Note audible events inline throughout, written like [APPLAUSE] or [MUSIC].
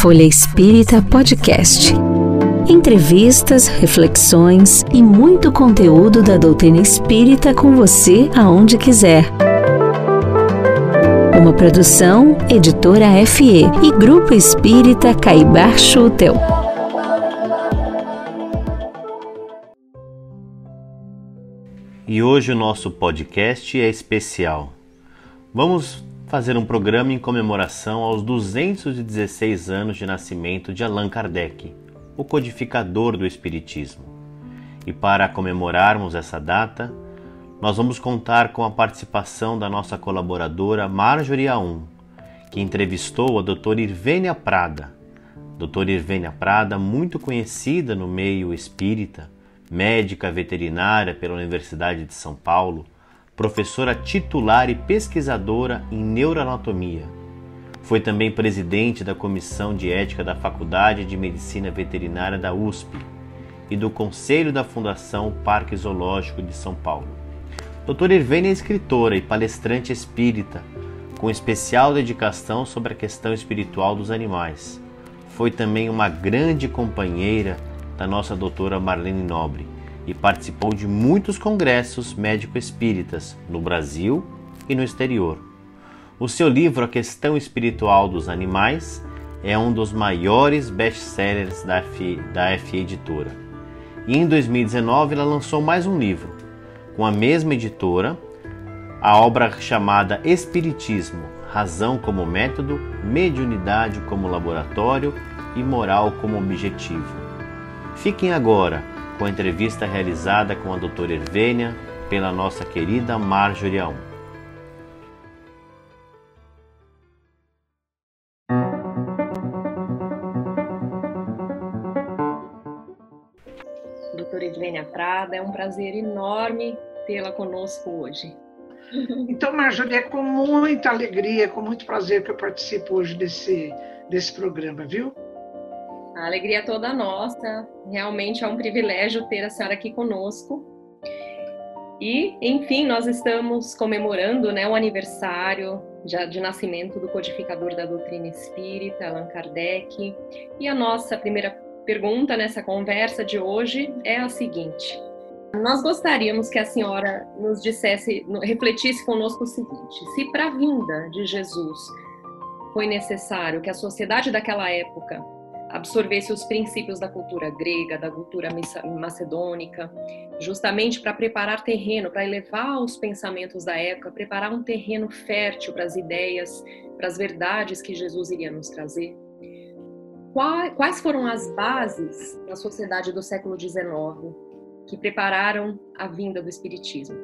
Folha Espírita Podcast. Entrevistas, reflexões e muito conteúdo da doutrina espírita com você aonde quiser. Uma produção, editora FE e Grupo Espírita Caibar Schutel. E hoje o nosso podcast é especial. Vamos fazer um programa em comemoração aos 216 anos de nascimento de Allan Kardec, o codificador do Espiritismo. E para comemorarmos essa data, nós vamos contar com a participação da nossa colaboradora Marjorie Aum, que entrevistou a doutora Irvênia Prada. Doutora Irvênia Prada, muito conhecida no meio espírita, médica veterinária pela Universidade de São Paulo, professora titular e pesquisadora em neuroanatomia. Foi também presidente da Comissão de Ética da Faculdade de Medicina Veterinária da USP e do Conselho da Fundação Parque Zoológico de São Paulo. Doutora Irvênia é escritora e palestrante espírita, com especial dedicação sobre a questão espiritual dos animais. Foi também uma grande companheira da nossa doutora Marlene Nobre e participou de muitos congressos médico-espíritas no Brasil e no exterior. O seu livro A Questão Espiritual dos Animais é um dos maiores best-sellers da da FE Editora. E em 2019 ela lançou mais um livro, com a mesma editora, a obra chamada Espiritismo, Razão como Método, Mediunidade como Laboratório e Moral como Objetivo. Fiquem agora com a entrevista realizada com a doutora Hervênia pela nossa querida Marjorie Aum. Doutora Hervênia Prada, é um prazer enorme tê-la conosco hoje. [LAUGHS] Então, Marjorie, é com muita alegria, com muito prazer que eu participo hoje desse, desse programa, viu? A alegria é toda nossa. Realmente é um privilégio ter a senhora aqui conosco. E, enfim, nós estamos comemorando né, o aniversário de, de nascimento do codificador da doutrina espírita, Allan Kardec. E a nossa primeira pergunta nessa conversa de hoje é a seguinte: nós gostaríamos que a senhora nos dissesse, refletisse conosco o seguinte: se para a vinda de Jesus foi necessário que a sociedade daquela época absorvesse os princípios da cultura grega, da cultura macedônica, justamente para preparar terreno, para elevar os pensamentos da época, preparar um terreno fértil para as ideias, para as verdades que Jesus iria nos trazer. Quais foram as bases da sociedade do século XIX que prepararam a vinda do Espiritismo?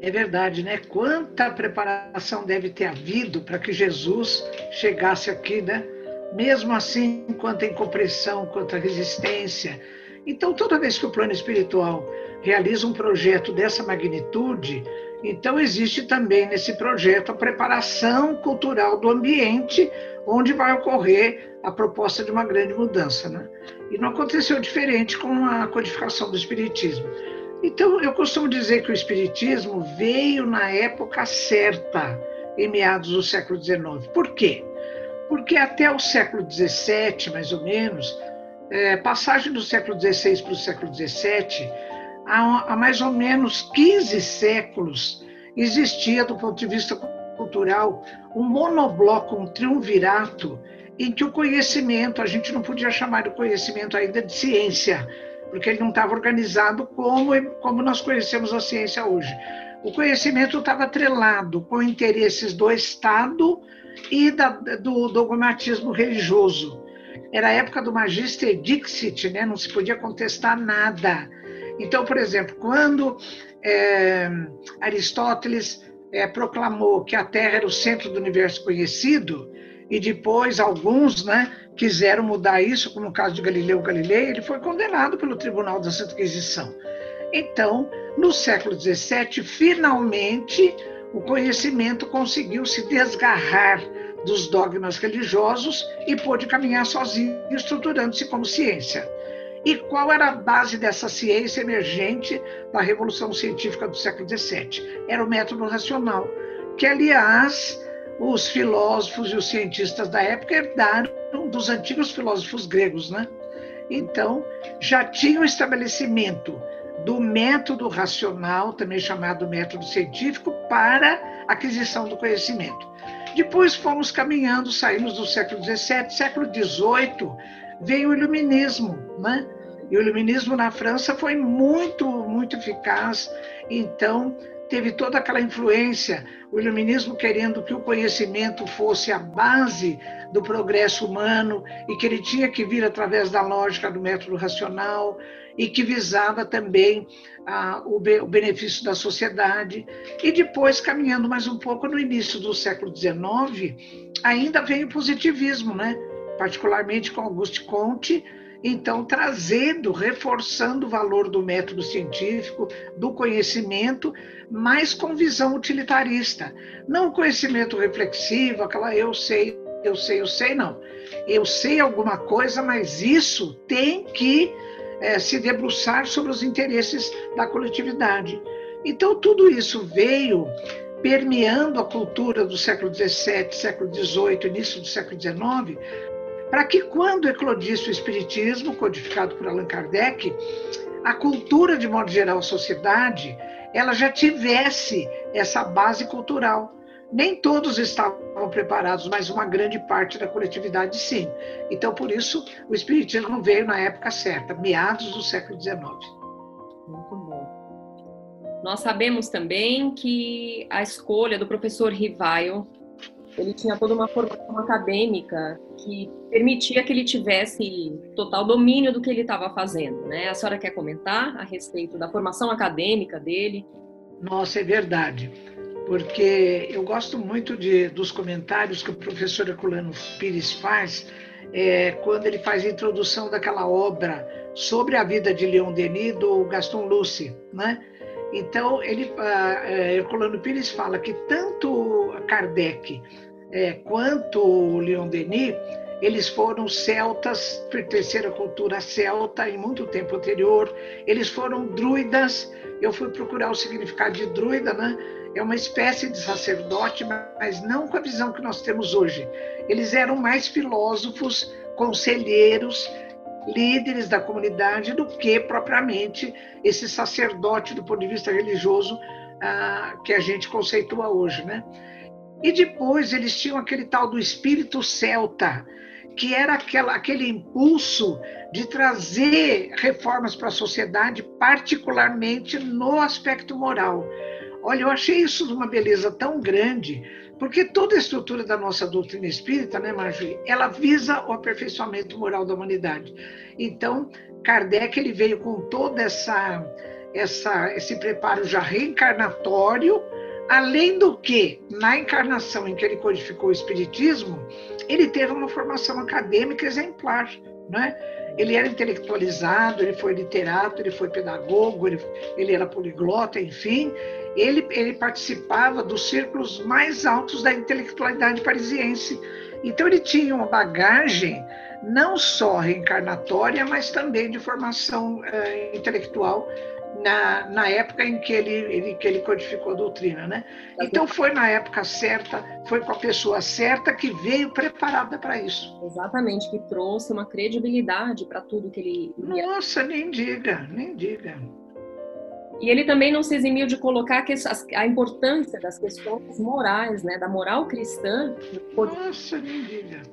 É verdade, né? Quanta preparação deve ter havido para que Jesus chegasse aqui, né? Mesmo assim, quanto a incompreensão, quanto a resistência. Então, toda vez que o plano espiritual realiza um projeto dessa magnitude, então existe também nesse projeto a preparação cultural do ambiente onde vai ocorrer a proposta de uma grande mudança. Né? E não aconteceu diferente com a codificação do Espiritismo. Então, eu costumo dizer que o Espiritismo veio na época certa, em meados do século XIX. Por quê? Porque até o século XVII, mais ou menos, é, passagem do século XVI para o século XVII, há, há mais ou menos 15 séculos, existia, do ponto de vista cultural, um monobloco, um triunvirato, em que o conhecimento, a gente não podia chamar de conhecimento ainda de ciência, porque ele não estava organizado como, como nós conhecemos a ciência hoje. O conhecimento estava atrelado com interesses do Estado e da, do dogmatismo religioso. Era a época do Magister Dixit, né? não se podia contestar nada. Então, por exemplo, quando é, Aristóteles é, proclamou que a Terra era o centro do universo conhecido, e depois alguns né, quiseram mudar isso, como no caso de Galileu Galilei, ele foi condenado pelo Tribunal da Santa Inquisição. Então, no século XVII, finalmente, o conhecimento conseguiu se desgarrar dos dogmas religiosos e pôde caminhar sozinho, estruturando-se como ciência. E qual era a base dessa ciência emergente da Revolução Científica do século XVII? Era o método racional, que, aliás, os filósofos e os cientistas da época herdaram dos antigos filósofos gregos, né? Então, já tinha o estabelecimento do método racional, também chamado método científico, para aquisição do conhecimento. Depois fomos caminhando, saímos do século XVII, século XVIII, veio o iluminismo, né? E o iluminismo na França foi muito, muito eficaz. Então, teve toda aquela influência, o iluminismo querendo que o conhecimento fosse a base do progresso humano e que ele tinha que vir através da lógica do método racional e que visava também ah, o, be o benefício da sociedade. E depois, caminhando mais um pouco no início do século XIX, ainda veio o positivismo, né? particularmente com Auguste Comte, então trazendo, reforçando o valor do método científico, do conhecimento, mas com visão utilitarista. Não conhecimento reflexivo, aquela eu sei, eu sei, eu sei, não. Eu sei alguma coisa, mas isso tem que é, se debruçar sobre os interesses da coletividade. Então, tudo isso veio permeando a cultura do século XVII, século XVIII, início do século XIX, para que quando eclodisse o Espiritismo, codificado por Allan Kardec, a cultura, de modo geral, a sociedade, ela já tivesse essa base cultural. Nem todos estavam preparados, mas uma grande parte da coletividade sim. Então, por isso, o Espiritismo veio na época certa, meados do século XIX. Muito bom. Nós sabemos também que a escolha do professor Rivaio ele tinha toda uma formação acadêmica que permitia que ele tivesse total domínio do que ele estava fazendo, né? A senhora quer comentar a respeito da formação acadêmica dele? Nossa, é verdade, porque eu gosto muito de, dos comentários que o professor Herculano Pires faz é, quando ele faz a introdução daquela obra sobre a vida de Leon Denis do Gaston Lucy, né? Então, ele, uh, Herculano Pires fala que tanto Kardec é, quanto Leon Denis, eles foram celtas, pertenceram à cultura celta em muito tempo anterior, eles foram druidas, eu fui procurar o significado de druida, né? É uma espécie de sacerdote, mas não com a visão que nós temos hoje. Eles eram mais filósofos, conselheiros, líderes da comunidade do que propriamente esse sacerdote do ponto de vista religioso ah, que a gente conceitua hoje, né? E depois eles tinham aquele tal do espírito celta, que era aquela, aquele impulso de trazer reformas para a sociedade, particularmente no aspecto moral. Olha, eu achei isso uma beleza tão grande, porque toda a estrutura da nossa doutrina espírita, né, Marjorie, ela visa o aperfeiçoamento moral da humanidade. Então, Kardec ele veio com toda essa, essa esse preparo já reencarnatório, além do que, na encarnação em que ele codificou o espiritismo, ele teve uma formação acadêmica exemplar, né? Ele era intelectualizado, ele foi literato, ele foi pedagogo, ele, ele era poliglota, enfim, ele, ele participava dos círculos mais altos da intelectualidade parisiense. Então, ele tinha uma bagagem não só reencarnatória, mas também de formação uh, intelectual na, na época em que ele, ele, que ele codificou a doutrina. Né? Então, foi na época certa, foi com a pessoa certa que veio preparada para isso. Exatamente, que trouxe uma credibilidade para tudo que ele. Nossa, nem diga, nem diga. E ele também não se eximiu de colocar a importância das questões morais, né, da moral cristã. Nossa.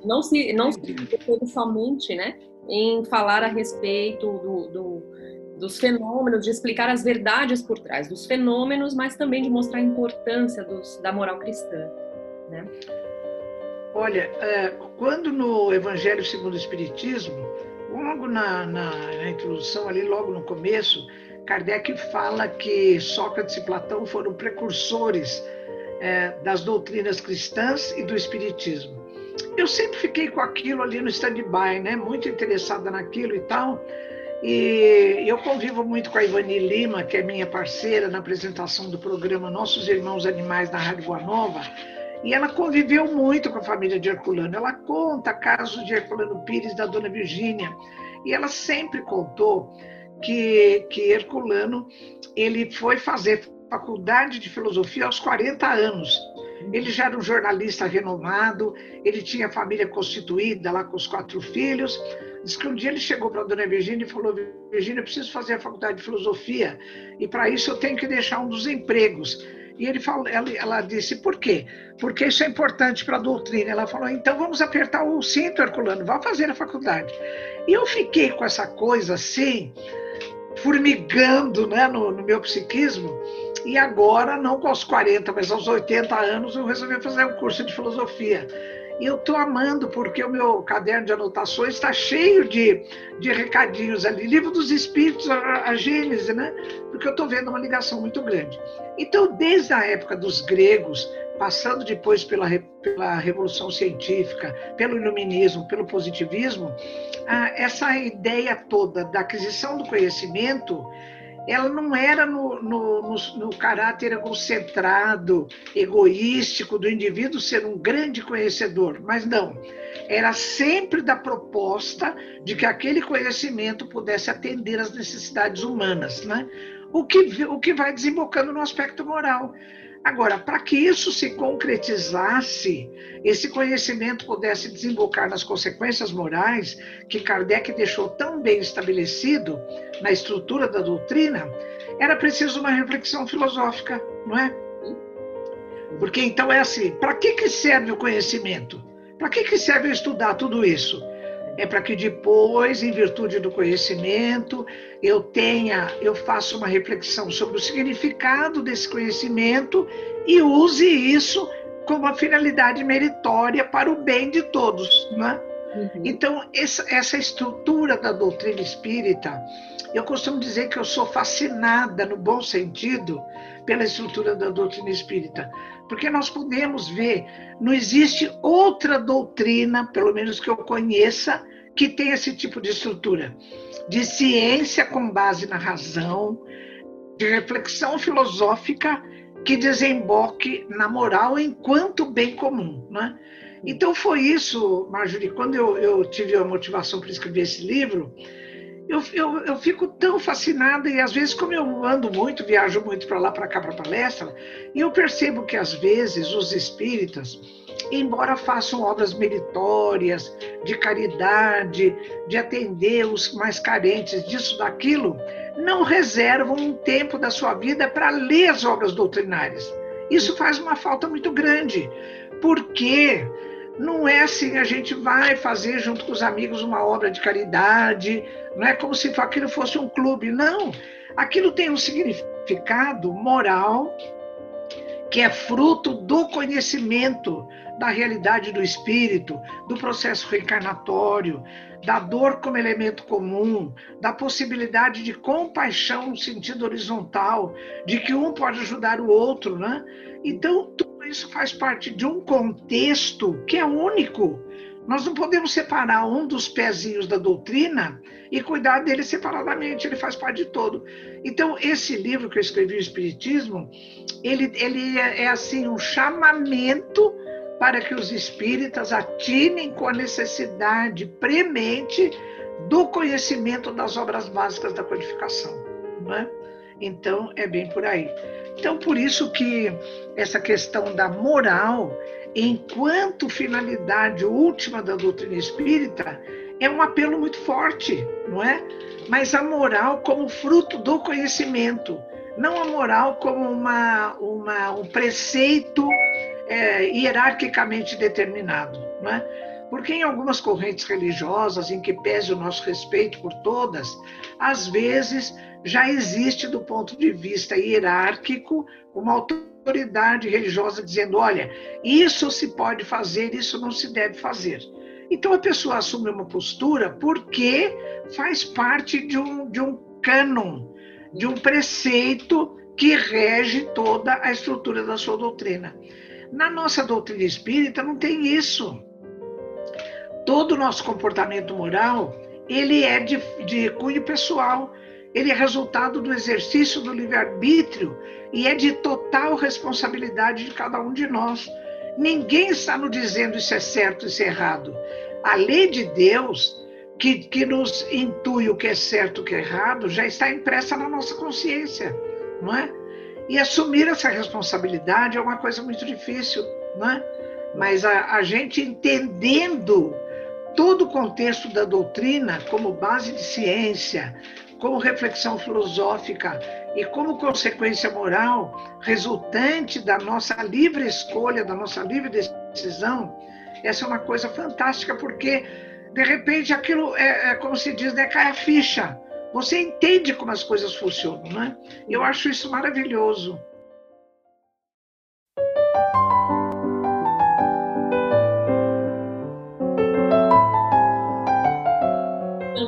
Não se, não se refere somente, né, em falar a respeito do, do, dos fenômenos, de explicar as verdades por trás dos fenômenos, mas também de mostrar a importância dos, da moral cristã, né? Olha, é, quando no Evangelho segundo o Espiritismo, logo na, na, na introdução ali, logo no começo, Kardec fala que Sócrates e Platão foram precursores é, das doutrinas cristãs e do espiritismo. Eu sempre fiquei com aquilo ali no stand-by, né? muito interessada naquilo e tal. E eu convivo muito com a Ivani Lima, que é minha parceira na apresentação do programa Nossos Irmãos Animais na Rádio Boa Nova. E ela conviveu muito com a família de Herculano. Ela conta casos de Herculano Pires, da dona Virgínia. E ela sempre contou que, que Herculano ele foi fazer faculdade de filosofia aos 40 anos. Ele já era um jornalista renomado, ele tinha família constituída lá com os quatro filhos. Diz que um dia ele chegou para a dona Virgínia e falou: Virgínia, eu preciso fazer a faculdade de filosofia e para isso eu tenho que deixar um dos empregos. E ele falou, ela, ela disse: por quê? Porque isso é importante para a doutrina. Ela falou: então vamos apertar o cinto, Herculano, vá fazer a faculdade. E eu fiquei com essa coisa assim, formigando né, no, no meu psiquismo. E agora, não com os 40, mas aos 80 anos, eu resolvi fazer um curso de filosofia. E eu estou amando, porque o meu caderno de anotações está cheio de, de recadinhos ali. Livro dos Espíritos, a, a Gênese, né? Porque eu estou vendo uma ligação muito grande. Então, desde a época dos gregos, passando depois pela, pela Revolução Científica, pelo Iluminismo, pelo Positivismo, essa ideia toda da aquisição do conhecimento ela não era no, no, no, no, caráter concentrado, egoístico do indivíduo ser um grande conhecedor, mas não. Era sempre da proposta de que aquele conhecimento pudesse atender às necessidades humanas, né? O que, o que vai desembocando no aspecto moral. Agora, para que isso se concretizasse, esse conhecimento pudesse desembocar nas consequências morais que Kardec deixou tão bem estabelecido na estrutura da doutrina, era preciso uma reflexão filosófica, não é? Porque então é assim, para que, que serve o conhecimento? Para que, que serve estudar tudo isso? É para que depois, em virtude do conhecimento, eu tenha, eu faça uma reflexão sobre o significado desse conhecimento e use isso como uma finalidade meritória para o bem de todos, né? Uhum. Então, essa, essa estrutura da doutrina espírita, eu costumo dizer que eu sou fascinada, no bom sentido, pela estrutura da doutrina espírita, porque nós podemos ver, não existe outra doutrina, pelo menos que eu conheça, que tem esse tipo de estrutura de ciência com base na razão, de reflexão filosófica que desemboque na moral enquanto bem comum. Né? Então foi isso, Marjorie, quando eu, eu tive a motivação para escrever esse livro, eu, eu, eu, fico tão fascinada e às vezes, como eu ando muito, viajo muito para lá, para cá, para palestra, e eu percebo que às vezes os espíritas, embora façam obras meritórias, de caridade, de atender os mais carentes, disso, daquilo, não reservam um tempo da sua vida para ler as obras doutrinárias. Isso faz uma falta muito grande, porque não é assim, a gente vai fazer junto com os amigos uma obra de caridade, não é como se aquilo fosse um clube, não. Aquilo tem um significado moral que é fruto do conhecimento da realidade do espírito, do processo reencarnatório, da dor como elemento comum, da possibilidade de compaixão no sentido horizontal, de que um pode ajudar o outro, né? Então, isso faz parte de um contexto que é único. Nós não podemos separar um dos pezinhos da doutrina e cuidar dele separadamente, ele faz parte de todo. Então, esse livro que eu escrevi, o Espiritismo, ele, ele é, é assim um chamamento para que os espíritas atinem com a necessidade premente do conhecimento das obras básicas da codificação. Não é? Então, é bem por aí. Então, por isso que essa questão da moral, enquanto finalidade última da doutrina espírita, é um apelo muito forte, não é? Mas a moral como fruto do conhecimento, não a moral como uma, uma um preceito é, hierarquicamente determinado. Não é? Porque em algumas correntes religiosas, em que pese o nosso respeito por todas, às vezes já existe, do ponto de vista hierárquico, uma autoridade religiosa dizendo: olha, isso se pode fazer, isso não se deve fazer. Então a pessoa assume uma postura porque faz parte de um, de um cânon, de um preceito que rege toda a estrutura da sua doutrina. Na nossa doutrina espírita não tem isso. Todo o nosso comportamento moral, ele é de, de cunho pessoal, ele é resultado do exercício do livre-arbítrio e é de total responsabilidade de cada um de nós. Ninguém está nos dizendo isso é certo, isso é errado. A lei de Deus, que, que nos intui o que é certo o que é errado, já está impressa na nossa consciência, não é? E assumir essa responsabilidade é uma coisa muito difícil, né? Mas a, a gente entendendo todo o contexto da doutrina como base de ciência, como reflexão filosófica e como consequência moral resultante da nossa livre escolha, da nossa livre decisão, essa é uma coisa fantástica, porque de repente aquilo é, é como se diz, né, cai a ficha. Você entende como as coisas funcionam, né? Eu acho isso maravilhoso.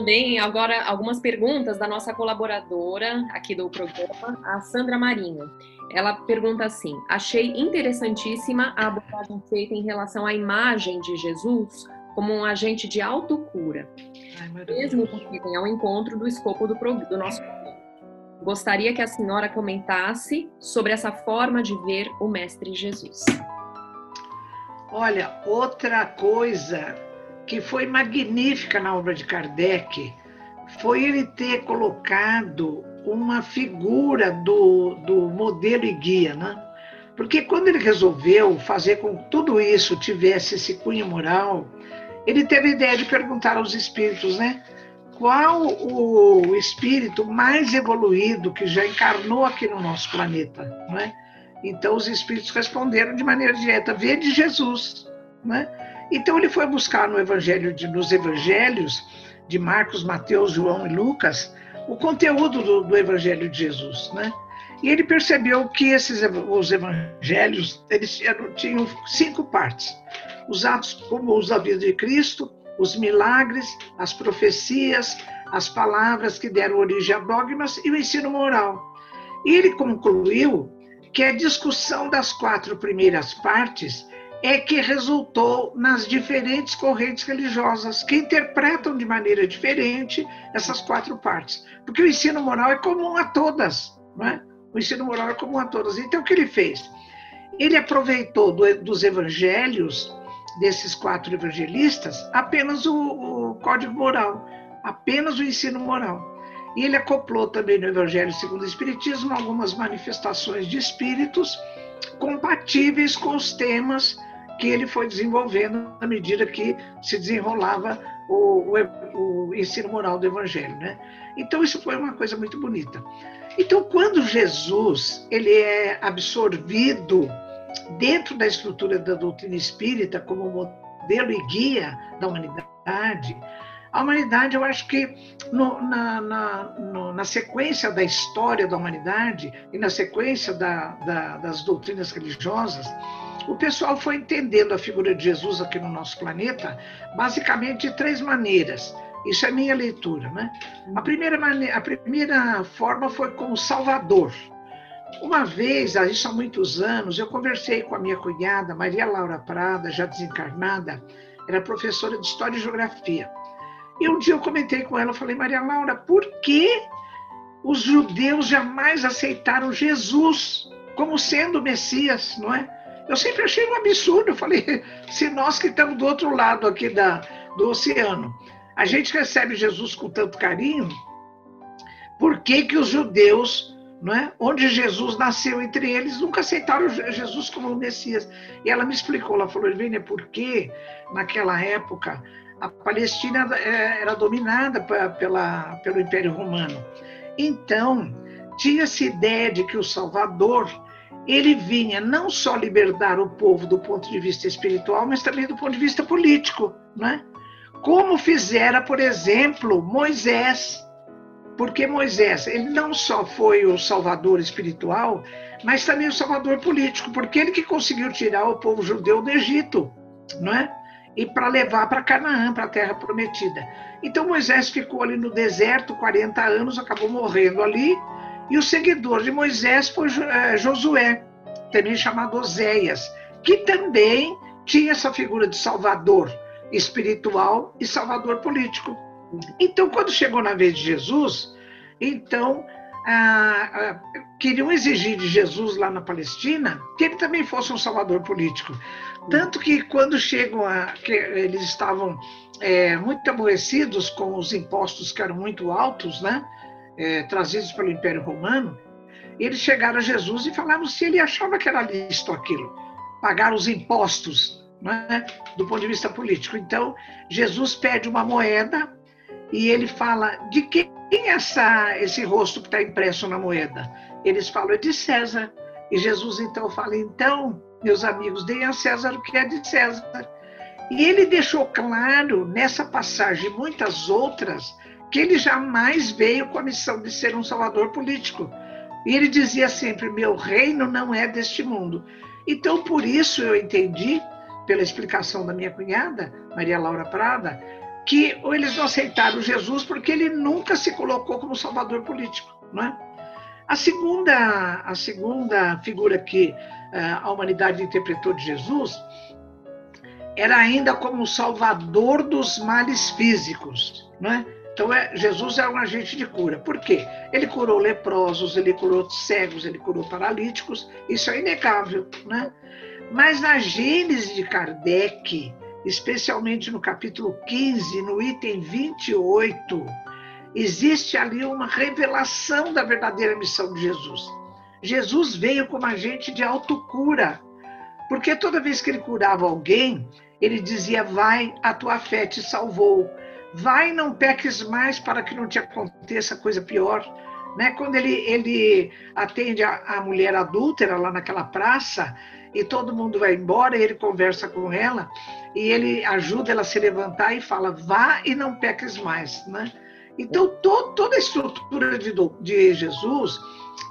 Também agora algumas perguntas da nossa colaboradora aqui do programa, a Sandra Marinho. Ela pergunta assim: Achei interessantíssima a abordagem feita em relação à imagem de Jesus como um agente de autocura, mesmo porque vem ao encontro do escopo do, do nosso programa. Gostaria que a senhora comentasse sobre essa forma de ver o Mestre Jesus. Olha, outra coisa que foi magnífica na obra de Kardec foi ele ter colocado uma figura do, do modelo e guia, né? Porque quando ele resolveu fazer com que tudo isso tivesse esse cunho moral, ele teve a ideia de perguntar aos espíritos, né? Qual o espírito mais evoluído que já encarnou aqui no nosso planeta, não é? Então os espíritos responderam de maneira direta: vê de Jesus, né? Então ele foi buscar no evangelho de, nos evangelhos de Marcos, Mateus, João e Lucas o conteúdo do, do evangelho de Jesus, né? E ele percebeu que esses os evangelhos eles tinham cinco partes: os atos comuns da vida de Cristo, os milagres, as profecias, as palavras que deram origem a dogmas e o ensino moral. E ele concluiu que a discussão das quatro primeiras partes é que resultou nas diferentes correntes religiosas que interpretam de maneira diferente essas quatro partes. Porque o ensino moral é comum a todas, não é? O ensino moral é comum a todas. Então, o que ele fez? Ele aproveitou do, dos evangelhos, desses quatro evangelistas, apenas o, o código moral, apenas o ensino moral. E ele acoplou também no Evangelho segundo o Espiritismo algumas manifestações de espíritos compatíveis com os temas que ele foi desenvolvendo à medida que se desenrolava o, o, o, ensino moral do Evangelho, né? Então isso foi uma coisa muito bonita. Então quando Jesus ele é absorvido dentro da estrutura da doutrina espírita como modelo e guia da humanidade, a humanidade, eu acho que no, na, na, no, na, sequência da história da humanidade e na sequência da, da, das doutrinas religiosas, o pessoal foi entendendo a figura de Jesus aqui no nosso planeta, basicamente de três maneiras. Isso é minha leitura, né? A primeira, maneira, a primeira forma foi como Salvador. Uma vez, isso há muitos anos, eu conversei com a minha cunhada, Maria Laura Prada, já desencarnada, era professora de História e Geografia. E um dia eu comentei com ela, eu falei, Maria Laura, por que os judeus jamais aceitaram Jesus como sendo o Messias, não é? Eu sempre achei um absurdo. Eu falei, se nós que estamos do outro lado aqui da, do oceano, a gente recebe Jesus com tanto carinho, por que, que os judeus, não é, onde Jesus nasceu entre eles, nunca aceitaram Jesus como o Messias? E ela me explicou, ela falou, Elvânia, porque naquela época a Palestina é, era dominada pela, pelo Império Romano. Então, tinha-se ideia de que o Salvador ele vinha não só libertar o povo do ponto de vista espiritual, mas também do ponto de vista político, né? Como fizera, por exemplo, Moisés. Porque Moisés, ele não só foi o salvador espiritual, mas também o salvador político, porque ele que conseguiu tirar o povo judeu do Egito, não é? E para levar para Canaã, para a terra prometida. Então Moisés ficou ali no deserto 40 anos, acabou morrendo ali, e o seguidor de Moisés foi eh, Josué, também chamado Oséias, que também tinha essa figura de salvador espiritual e salvador político. Então, quando chegou na vez de Jesus, então ah, ah, queriam exigir de Jesus lá na Palestina que ele também fosse um salvador político. Tanto que quando chegam a. que eles estavam é, muito aborrecidos com os impostos que eram muito altos, né? É, trazidos pelo Império Romano, eles chegaram a Jesus e falaram se ele achava que era lícito aquilo, pagar os impostos né, do ponto de vista político. Então, Jesus pede uma moeda e ele fala: de quem é essa, esse rosto que está impresso na moeda? Eles falam: é de César. E Jesus então fala: então, meus amigos, deem a César o que é de César. E ele deixou claro nessa passagem e muitas outras que ele jamais veio com a missão de ser um salvador político. E ele dizia sempre: meu reino não é deste mundo. Então, por isso eu entendi pela explicação da minha cunhada, Maria Laura Prada, que eles não aceitaram Jesus porque ele nunca se colocou como salvador político, não é? A segunda, a segunda figura que uh, a humanidade interpretou de Jesus era ainda como salvador dos males físicos, não é? Então, é, Jesus é um agente de cura. Por quê? Ele curou leprosos, ele curou cegos, ele curou paralíticos, isso é inegável, né? Mas na Gênese de Kardec, especialmente no capítulo 15, no item 28, existe ali uma revelação da verdadeira missão de Jesus. Jesus veio como agente de autocura, porque toda vez que ele curava alguém, ele dizia: Vai, a tua fé te salvou. Vai, não peques mais para que não te aconteça coisa pior. Né? Quando ele, ele atende a, a mulher adúltera lá naquela praça, e todo mundo vai embora, ele conversa com ela, e ele ajuda ela a se levantar e fala: vá e não peques mais. Né? Então, to, toda a estrutura de, de Jesus,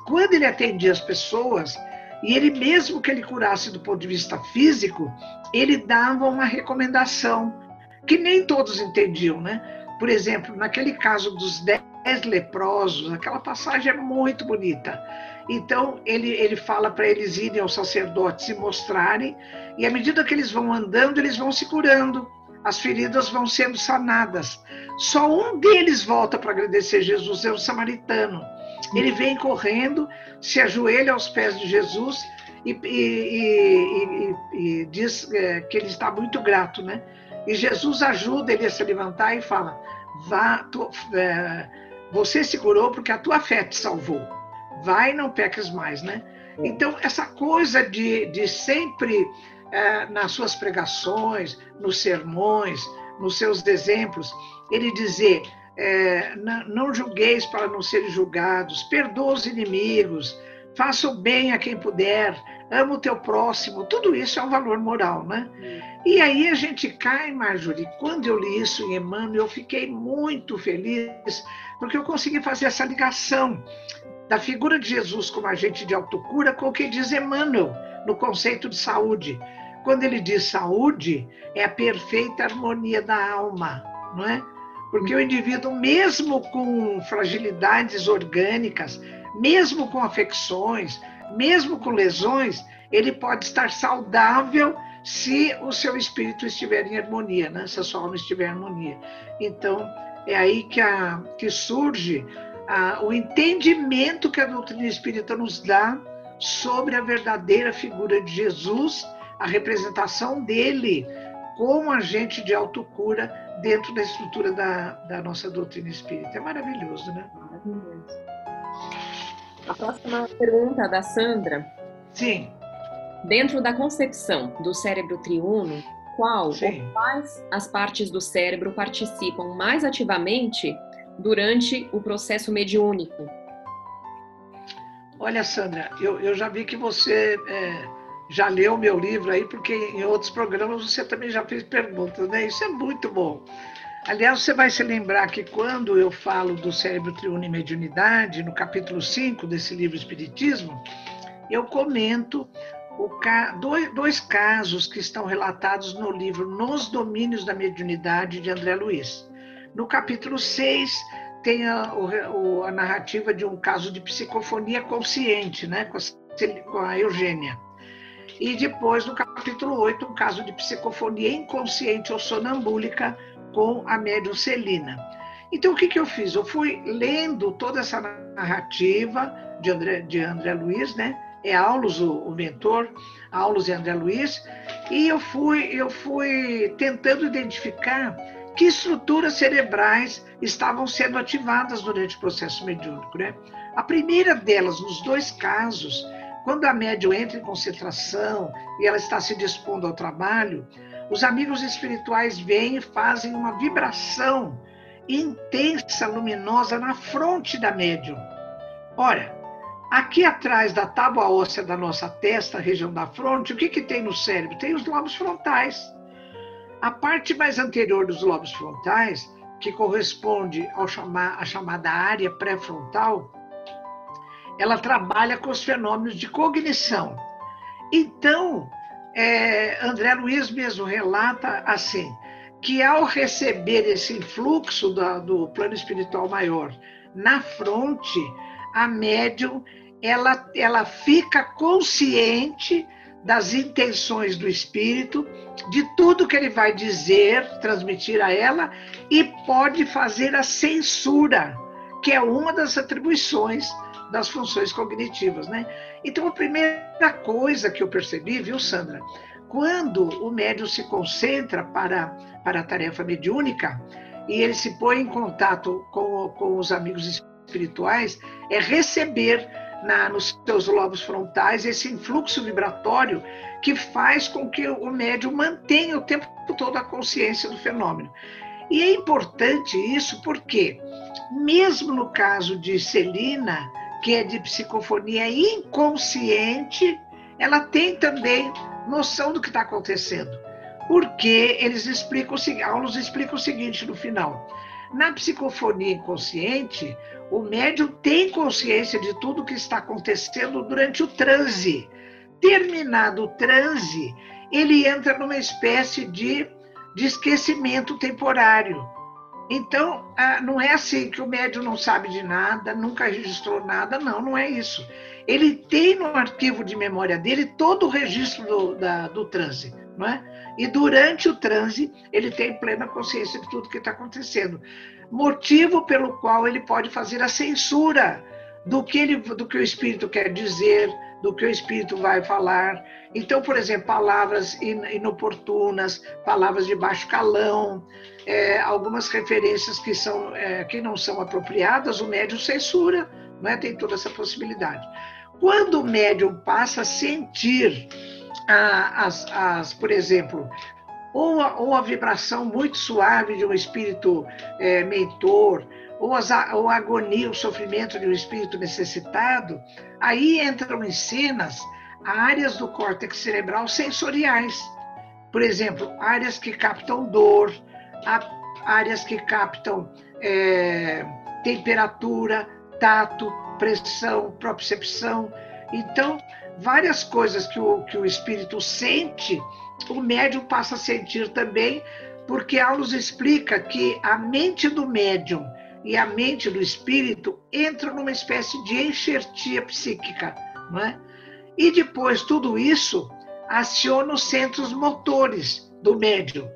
quando ele atendia as pessoas, e ele mesmo que ele curasse do ponto de vista físico, ele dava uma recomendação que nem todos entendiam, né? Por exemplo, naquele caso dos dez leprosos, aquela passagem é muito bonita. Então, ele, ele fala para eles irem ao sacerdote se mostrarem, e à medida que eles vão andando, eles vão se curando, as feridas vão sendo sanadas. Só um deles volta para agradecer Jesus, é o samaritano. Ele vem correndo, se ajoelha aos pés de Jesus e, e, e, e diz é, que ele está muito grato, né? E Jesus ajuda ele a se levantar e fala: Vá, tu, é, você se curou porque a tua fé te salvou vai não peques mais, né? Então, essa coisa de, de sempre, é, nas suas pregações, nos sermões, nos seus exemplos, ele dizer: é, não, não julgueis para não serem julgados, perdoa os inimigos, faça o bem a quem puder, ama o teu próximo, tudo isso é um valor moral, né? E aí a gente cai, Marjorie, quando eu li isso em Emmanuel, eu fiquei muito feliz, porque eu consegui fazer essa ligação da figura de Jesus como agente de autocura com o que diz Emmanuel no conceito de saúde. Quando ele diz saúde, é a perfeita harmonia da alma, não é? Porque o indivíduo, mesmo com fragilidades orgânicas, mesmo com afecções, mesmo com lesões, ele pode estar saudável se o seu espírito estiver em harmonia, né? se a sua alma estiver em harmonia. Então, é aí que, a, que surge o entendimento que a doutrina espírita nos dá sobre a verdadeira figura de Jesus, a representação dele como agente de autocura dentro da estrutura da, da nossa doutrina espírita. É maravilhoso, né? Maravilhoso. A próxima pergunta da Sandra. Sim. Dentro da concepção do cérebro triuno, qual Sim. ou quais as partes do cérebro participam mais ativamente durante o processo mediúnico? Olha, Sandra, eu, eu já vi que você é, já leu meu livro aí, porque em outros programas você também já fez perguntas, né? Isso é muito bom. Aliás, você vai se lembrar que quando eu falo do cérebro triuno e mediunidade, no capítulo 5 desse livro Espiritismo, eu comento ca... dois, casos que estão relatados no livro Nos Domínios da Mediunidade, de André Luiz. No capítulo 6, tem a, o, a, narrativa de um caso de psicofonia consciente, né, com a, com a Eugênia. E depois, no capítulo 8, um caso de psicofonia inconsciente ou sonambúlica com a médium Celina. Então, o que, que eu fiz? Eu fui lendo toda essa narrativa de André, de André Luiz, né? é Aulus o, o mentor, Aulus e André Luiz, e eu fui, eu fui tentando identificar que estruturas cerebrais estavam sendo ativadas durante o processo mediúnico. Né? A primeira delas, nos dois casos, quando a médium entra em concentração e ela está se dispondo ao trabalho, os amigos espirituais vêm e fazem uma vibração intensa, luminosa na fronte da médium. Ora, aqui atrás da tábua óssea da nossa testa, região da fronte, o que, que tem no cérebro? Tem os lobos frontais. A parte mais anterior dos lobos frontais, que corresponde ao chamar, à chamada área pré-frontal, ela trabalha com os fenômenos de cognição. Então, é, André Luiz mesmo relata assim, que ao receber esse influxo da, do plano espiritual maior na fronte, a médium ela, ela fica consciente das intenções do espírito, de tudo que ele vai dizer, transmitir a ela, e pode fazer a censura, que é uma das atribuições das funções cognitivas, né? Então, a primeira coisa que eu percebi, viu, Sandra, quando o médium se concentra para, para a tarefa mediúnica e ele se põe em contato com, com os amigos espirituais, é receber na, nos seus lobos frontais esse influxo vibratório que faz com que o médium mantenha o tempo todo a consciência do fenômeno. E é importante isso porque, mesmo no caso de Celina, que é de psicofonia inconsciente, ela tem também noção do que está acontecendo. Porque eles explicam, Aulos explica o seguinte no final. Na psicofonia inconsciente, o médium tem consciência de tudo que está acontecendo durante o transe. Terminado o transe, ele entra numa espécie de, de esquecimento temporário então, não é assim que o médium não sabe de nada, nunca registrou nada, não, não é isso. Ele tem no arquivo de memória dele todo o registro do, da, do transe, não é? E durante o transe, ele tem plena consciência de tudo que está acontecendo. Motivo pelo qual ele pode fazer a censura do que, ele, do que o espírito quer dizer, do que o espírito vai falar. Então, por exemplo, palavras inoportunas, palavras de baixo calão, é, algumas referências que, são, é, que não são apropriadas, o médium censura, né? tem toda essa possibilidade. Quando o médium passa a sentir, a, as, as, por exemplo, ou a, ou a vibração muito suave de um espírito é, mentor, ou, a agonia, o sofrimento de um espírito necessitado, aí entram em cenas áreas do córtex cerebral sensoriais. Por exemplo, áreas que captam dor, áreas que captam é, temperatura, tato, pressão, propriocepção. Então, várias coisas que o, que o espírito sente, o médium passa a sentir também, porque Aulus explica que a mente do médium e a mente do espírito entram numa espécie de enxertia psíquica, não é? E depois tudo isso aciona os centros motores do médium.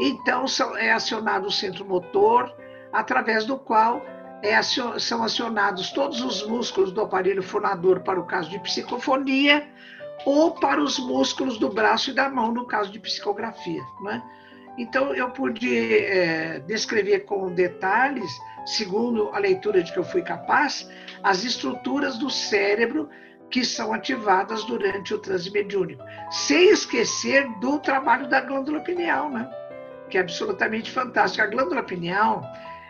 Então é acionado o centro motor, através do qual é, são acionados todos os músculos do aparelho fonador para o caso de psicofonia ou para os músculos do braço e da mão no caso de psicografia. Né? Então eu pude é, descrever com detalhes segundo a leitura de que eu fui capaz, as estruturas do cérebro que são ativadas durante o transe mediúnico, sem esquecer do trabalho da glândula pineal, né? que é absolutamente fantástico. A glândula pineal,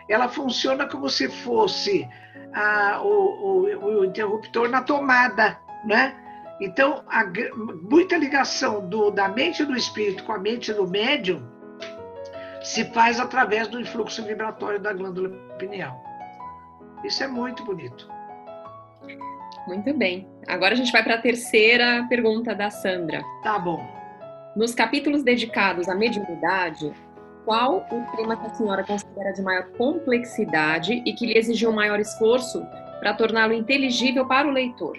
ela funciona como se fosse a, o, o, o, interruptor na tomada, né? Então, a, muita ligação do, da mente do espírito com a mente do médium se faz através do influxo vibratório da glândula pineal. Isso é muito bonito. Muito bem. Agora a gente vai para a terceira pergunta da Sandra. Tá bom. Nos capítulos dedicados à mediunidade, qual o tema que a senhora considera de maior complexidade e que lhe exigiu um maior esforço para torná-lo inteligível para o leitor?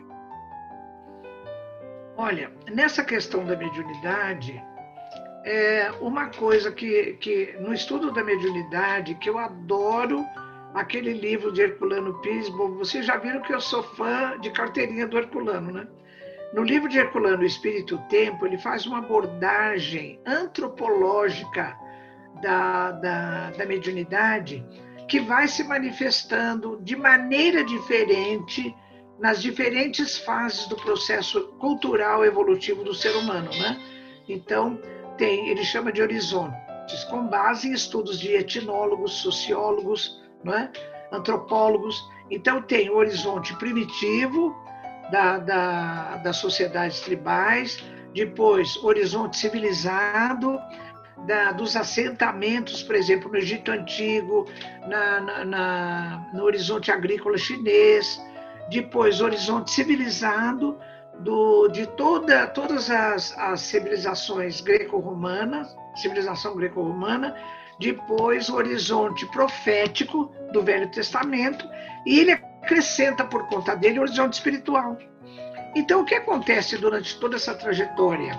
Olha, nessa questão da mediunidade, é uma coisa que, que no estudo da mediunidade, que eu adoro aquele livro de Herculano Pires, bom, vocês já viram que eu sou fã de carteirinha do Herculano, né? No livro de Herculano, Espírito Tempo, ele faz uma abordagem antropológica da, da, da mediunidade que vai se manifestando de maneira diferente nas diferentes fases do processo cultural evolutivo do ser humano, né? Então, tem, ele chama de horizontes, com base em estudos de etnólogos, sociólogos, né? antropólogos. Então, tem o horizonte primitivo da, da, das sociedades tribais, depois, horizonte civilizado, da, dos assentamentos, por exemplo, no Egito Antigo, na, na, na, no horizonte agrícola chinês, depois horizonte civilizado do, de toda, todas as, as civilizações greco-romanas, civilização greco-romana, depois o horizonte profético do Velho Testamento, e ele acrescenta por conta dele o horizonte espiritual. Então, o que acontece durante toda essa trajetória?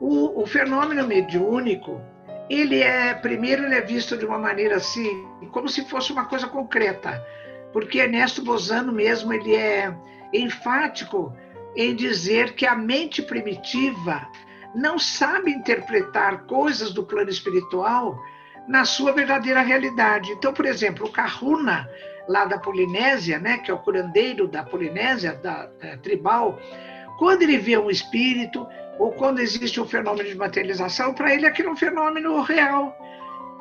O, o fenômeno mediúnico, ele é, primeiro, ele é visto de uma maneira assim, como se fosse uma coisa concreta, porque Ernesto Bozano mesmo, ele é enfático em dizer que a mente primitiva não sabe interpretar coisas do plano espiritual na sua verdadeira realidade. Então, por exemplo, o Kahuna, lá da Polinésia, né, que é o curandeiro da Polinésia, da, da tribal, quando ele vê um espírito ou quando existe um fenômeno de materialização, para ele aquilo é um fenômeno real.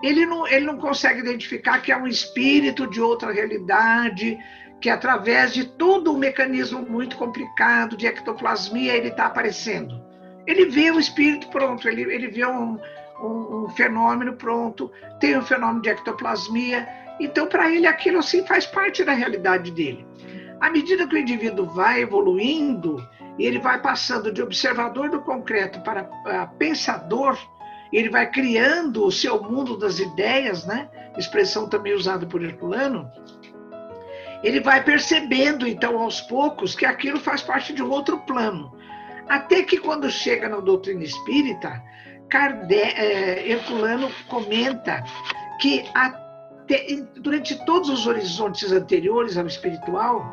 Ele não, ele não consegue identificar que é um espírito de outra realidade, que através de todo um mecanismo muito complicado de ectoplasmia ele está aparecendo. Ele vê o espírito pronto, ele, ele vê um, um, um fenômeno pronto, tem um fenômeno de ectoplasmia, então para ele aquilo assim faz parte da realidade dele. À medida que o indivíduo vai evoluindo, ele vai passando de observador do concreto para pensador, ele vai criando o seu mundo das ideias, né? expressão também usada por Herculano, ele vai percebendo, então, aos poucos, que aquilo faz parte de um outro plano. Até que, quando chega na doutrina espírita, Kardec, é, Herculano comenta que até, durante todos os horizontes anteriores ao espiritual,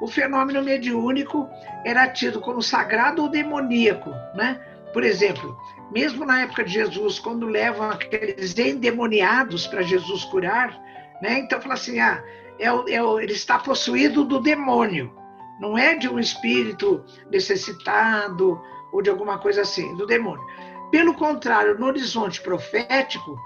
o fenômeno mediúnico era tido como sagrado ou demoníaco. Né? Por exemplo, mesmo na época de Jesus, quando levam aqueles endemoniados para Jesus curar, né? então fala assim: ah, é, é, ele está possuído do demônio, não é de um espírito necessitado ou de alguma coisa assim, do demônio. Pelo contrário, no horizonte profético,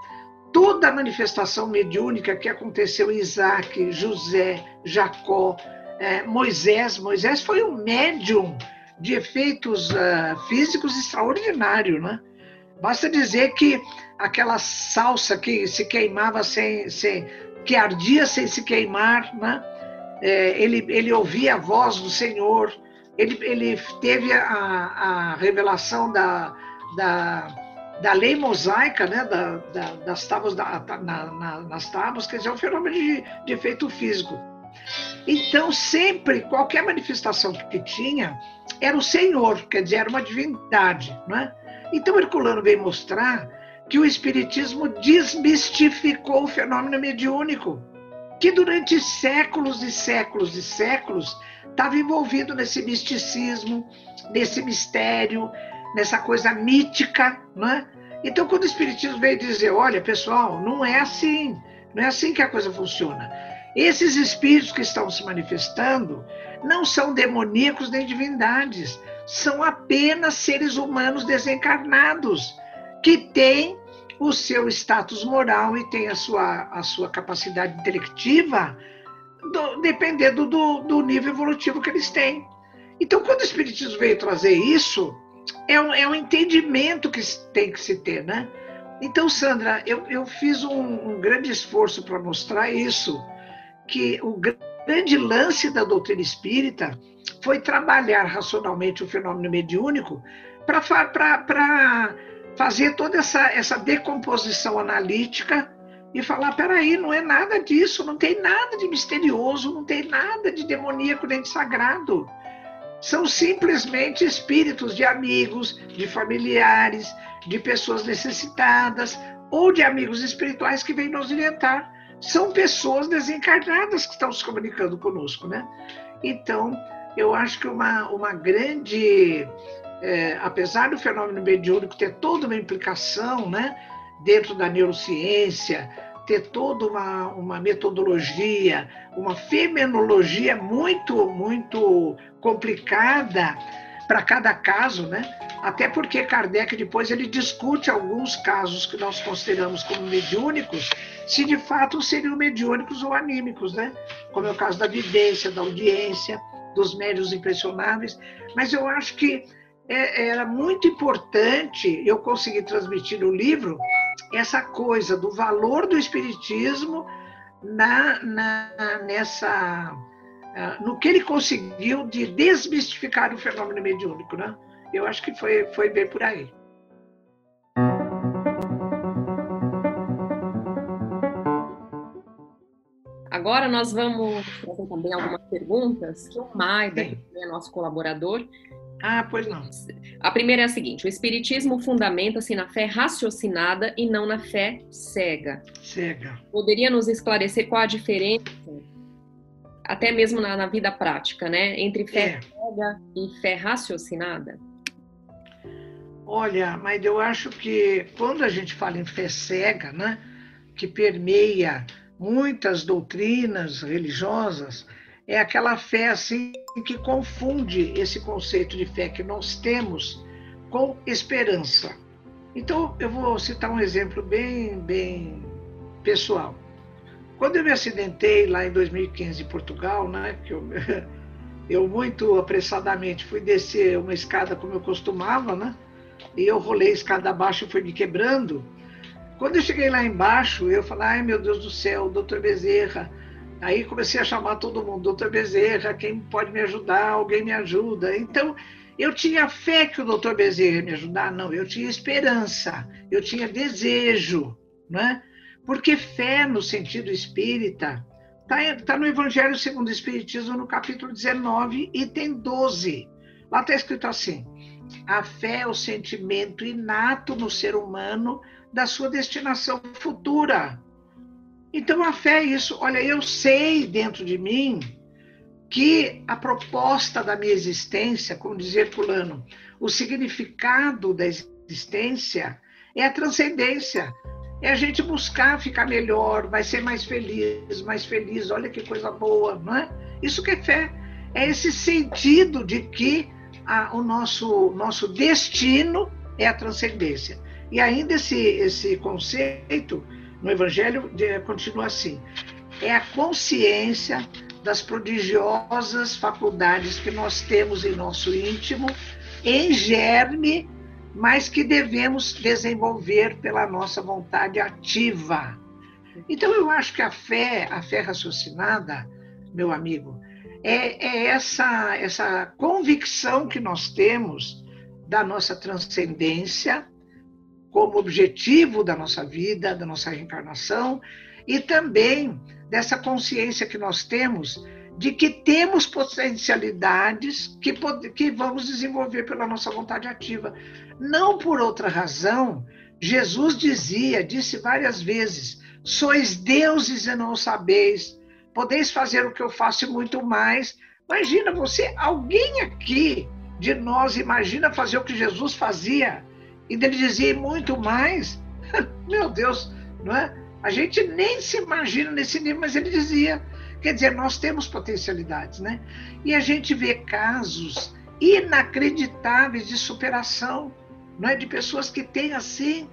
toda a manifestação mediúnica que aconteceu em Isaac, José, Jacó, é, Moisés, Moisés foi um médium de efeitos uh, físicos extraordinário, né? Basta dizer que aquela salsa que se queimava sem, sem, que ardia sem se queimar, né? É, ele, ele ouvia a voz do Senhor, ele, ele teve a, a revelação da, da, da lei mosaica, né? Da, da, das tábuas, da, na, na, nas tábuas, quer dizer, é um fenômeno de, de efeito físico. Então, sempre, qualquer manifestação que tinha, era o Senhor, quer dizer, era uma divindade. Não é? Então, Herculano veio mostrar que o Espiritismo desmistificou o fenômeno mediúnico, que durante séculos e séculos e séculos estava envolvido nesse misticismo, nesse mistério, nessa coisa mítica, não é? Então, quando o Espiritismo veio dizer, olha, pessoal, não é assim, não é assim que a coisa funciona. Esses espíritos que estão se manifestando não são demoníacos nem divindades, são apenas seres humanos desencarnados que têm o seu status moral e têm a sua, a sua capacidade intelectiva, do, dependendo do, do nível evolutivo que eles têm. Então, quando o Espiritismo veio trazer isso, é um, é um entendimento que tem que se ter, né? Então, Sandra, eu, eu fiz um, um grande esforço para mostrar isso, que o grande lance da doutrina espírita foi trabalhar racionalmente o fenômeno mediúnico para fazer toda essa, essa decomposição analítica e falar: peraí, não é nada disso, não tem nada de misterioso, não tem nada de demoníaco nem de sagrado. São simplesmente espíritos de amigos, de familiares, de pessoas necessitadas ou de amigos espirituais que vêm nos orientar. São pessoas desencarnadas que estão se comunicando conosco, né? Então, eu acho que uma, uma grande. É, apesar do fenômeno mediúnico ter toda uma implicação né, dentro da neurociência, ter toda uma, uma metodologia, uma fenomenologia muito, muito complicada para cada caso, né? Até porque Kardec depois ele discute alguns casos que nós consideramos como mediúnicos, se de fato seriam mediúnicos ou anímicos, né? Como é o caso da vidência, da audiência, dos médios impressionáveis. Mas eu acho que é, era muito importante eu conseguir transmitir no livro essa coisa do valor do espiritismo na, na nessa uh, no que ele conseguiu de desmistificar o fenômeno mediúnico, né? Eu acho que foi foi bem por aí. Agora nós vamos fazer também algumas perguntas que o Maida, que é nosso colaborador, ah, pois não. A primeira é a seguinte: o Espiritismo fundamenta-se na fé raciocinada e não na fé cega. Cega. Poderia nos esclarecer qual a diferença, até mesmo na, na vida prática, né, entre fé é. cega e fé raciocinada? Olha, mas eu acho que quando a gente fala em fé cega, né, que permeia muitas doutrinas religiosas, é aquela fé assim que confunde esse conceito de fé que nós temos com esperança. Então, eu vou citar um exemplo bem, bem pessoal. Quando eu me acidentei lá em 2015 em Portugal, né, que eu, [LAUGHS] eu muito apressadamente fui descer uma escada como eu costumava, né, e eu rolei escada abaixo e fui me quebrando. Quando eu cheguei lá embaixo, eu falei, ai meu Deus do céu, doutor Bezerra, Aí comecei a chamar todo mundo, doutor Bezerra, quem pode me ajudar? Alguém me ajuda. Então, eu tinha fé que o doutor Bezerra ia me ajudar? Não, eu tinha esperança, eu tinha desejo, né? Porque fé, no sentido espírita, está tá no Evangelho segundo o Espiritismo, no capítulo 19, item 12. Lá está escrito assim: a fé é o sentimento inato no ser humano da sua destinação futura então a fé é isso. Olha, eu sei dentro de mim que a proposta da minha existência, como dizer fulano, o significado da existência é a transcendência. É a gente buscar ficar melhor, vai ser mais feliz, mais feliz, olha que coisa boa, não é? Isso que é fé. É esse sentido de que a, o nosso, nosso destino é a transcendência. E ainda esse, esse conceito no Evangelho continua assim: é a consciência das prodigiosas faculdades que nós temos em nosso íntimo, em germe, mas que devemos desenvolver pela nossa vontade ativa. Então, eu acho que a fé, a fé raciocinada, meu amigo, é, é essa, essa convicção que nós temos da nossa transcendência como objetivo da nossa vida, da nossa reencarnação, e também dessa consciência que nós temos de que temos potencialidades que, que vamos desenvolver pela nossa vontade ativa. Não por outra razão, Jesus dizia, disse várias vezes: sois deuses e não sabeis, podeis fazer o que eu faço e muito mais. Imagina você, alguém aqui de nós imagina fazer o que Jesus fazia? E ele dizia muito mais. [LAUGHS] Meu Deus, não é? A gente nem se imagina nesse nível, mas ele dizia. Quer dizer, nós temos potencialidades, né? E a gente vê casos inacreditáveis de superação, não é? De pessoas que têm assim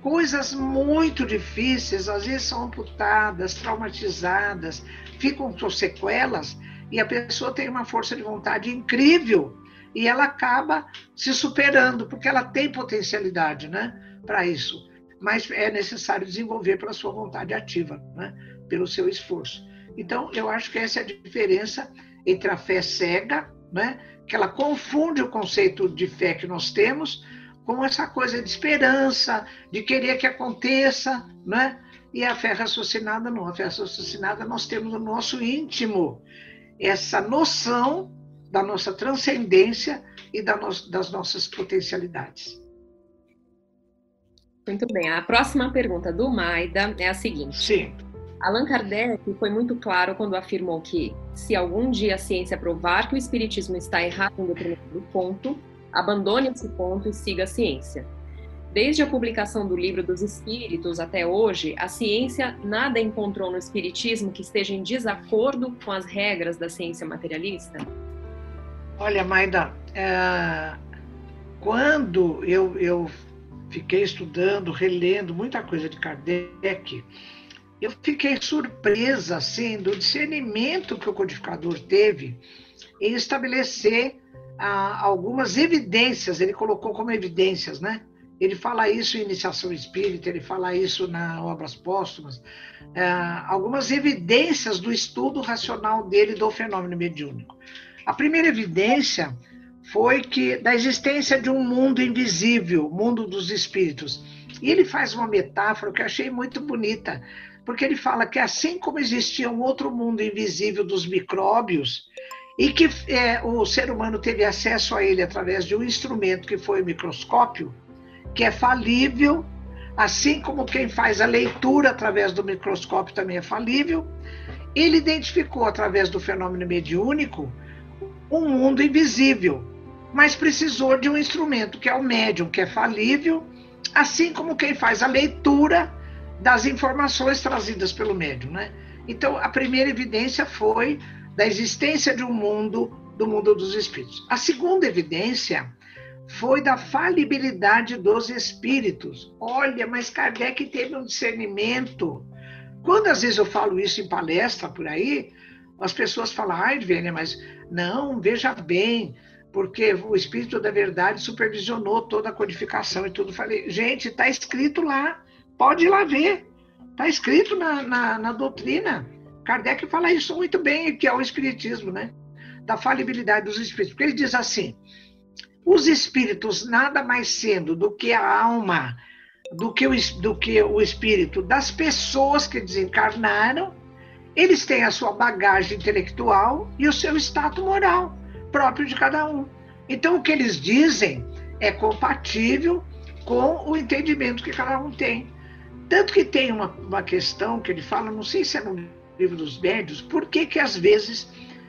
coisas muito difíceis, às vezes são amputadas, traumatizadas, ficam com sequelas e a pessoa tem uma força de vontade incrível e ela acaba se superando, porque ela tem potencialidade né, para isso. Mas é necessário desenvolver pela sua vontade ativa, né, pelo seu esforço. Então, eu acho que essa é a diferença entre a fé cega, né, que ela confunde o conceito de fé que nós temos com essa coisa de esperança, de querer que aconteça, né? E a fé raciocinada não. A fé raciocinada nós temos no nosso íntimo essa noção da nossa transcendência e da no, das nossas potencialidades. Muito bem. A próxima pergunta do Maida é a seguinte. Sim. Allan Kardec foi muito claro quando afirmou que, se algum dia a ciência provar que o espiritismo está errado em determinado ponto, abandone esse ponto e siga a ciência. Desde a publicação do Livro dos Espíritos até hoje, a ciência nada encontrou no espiritismo que esteja em desacordo com as regras da ciência materialista? Olha, Maida, é... quando eu, eu fiquei estudando, relendo muita coisa de Kardec, eu fiquei surpresa assim do discernimento que o codificador teve em estabelecer ah, algumas evidências. Ele colocou como evidências, né? Ele fala isso em Iniciação Espírita, ele fala isso na Obras Póstumas, ah, algumas evidências do estudo racional dele do fenômeno mediúnico. A primeira evidência foi que da existência de um mundo invisível, mundo dos espíritos. E ele faz uma metáfora que eu achei muito bonita porque ele fala que assim como existia um outro mundo invisível dos micróbios, e que é, o ser humano teve acesso a ele através de um instrumento que foi o microscópio, que é falível, assim como quem faz a leitura através do microscópio também é falível, ele identificou através do fenômeno mediúnico um mundo invisível, mas precisou de um instrumento que é o médium, que é falível, assim como quem faz a leitura das informações trazidas pelo médium, né? Então, a primeira evidência foi da existência de um mundo, do mundo dos espíritos. A segunda evidência foi da falibilidade dos espíritos. Olha, mas Kardec teve um discernimento. Quando às vezes eu falo isso em palestra por aí, as pessoas falam, ai, Vênia, mas não, veja bem, porque o Espírito da Verdade supervisionou toda a codificação e tudo. Falei, gente, está escrito lá. Pode ir lá ver. Está escrito na, na, na, doutrina. Kardec fala isso muito bem, que é o Espiritismo, né? Da falibilidade dos espíritos. Porque ele diz assim: os espíritos, nada mais sendo do que a alma, do que o, do que o espírito das pessoas que desencarnaram, eles têm a sua bagagem intelectual e o seu status moral próprio de cada um. Então, o que eles dizem é compatível com o entendimento que cada um tem. Tanto que tem uma, uma questão que ele fala, não sei se é no livro dos médios, por que que às vezes,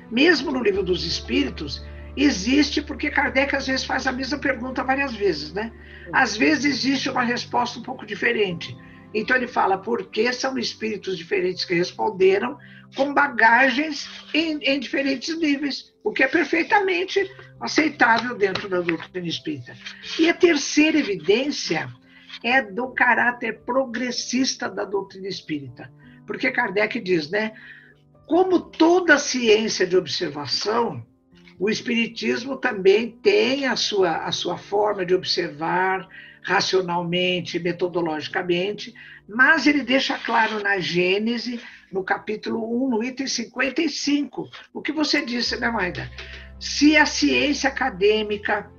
mesmo no livro dos espíritos, existe, porque Kardec às vezes faz a mesma pergunta várias vezes, né? Às vezes existe uma resposta um pouco diferente. Então ele fala por que são espíritos diferentes que responderam com bagagens em, em, diferentes níveis, o que é perfeitamente aceitável dentro da doutrina espírita. E a terceira evidência é do caráter progressista da doutrina espírita. Porque Kardec diz, né? Como toda ciência de observação, o espiritismo também tem a sua, a sua forma de observar racionalmente, metodologicamente, mas ele deixa claro na Gênese, no capítulo 1, no item 55, o que você disse, né, Maida? Se a ciência acadêmica,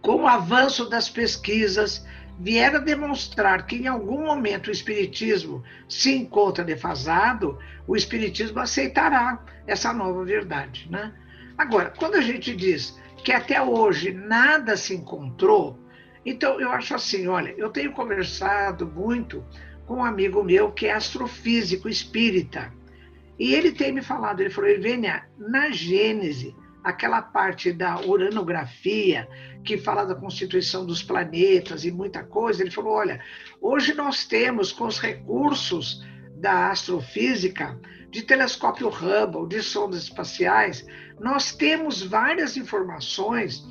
com o avanço das pesquisas, vier a demonstrar que em algum momento o Espiritismo se encontra defasado, o Espiritismo aceitará essa nova verdade. Né? Agora, quando a gente diz que até hoje nada se encontrou, então eu acho assim: olha, eu tenho conversado muito com um amigo meu que é astrofísico espírita. E ele tem me falado, ele falou, Evênia, na Gênese, aquela parte da uranografia, que fala da constituição dos planetas e muita coisa, ele falou: olha, hoje nós temos, com os recursos da astrofísica, de telescópio Hubble, de sondas espaciais, nós temos várias informações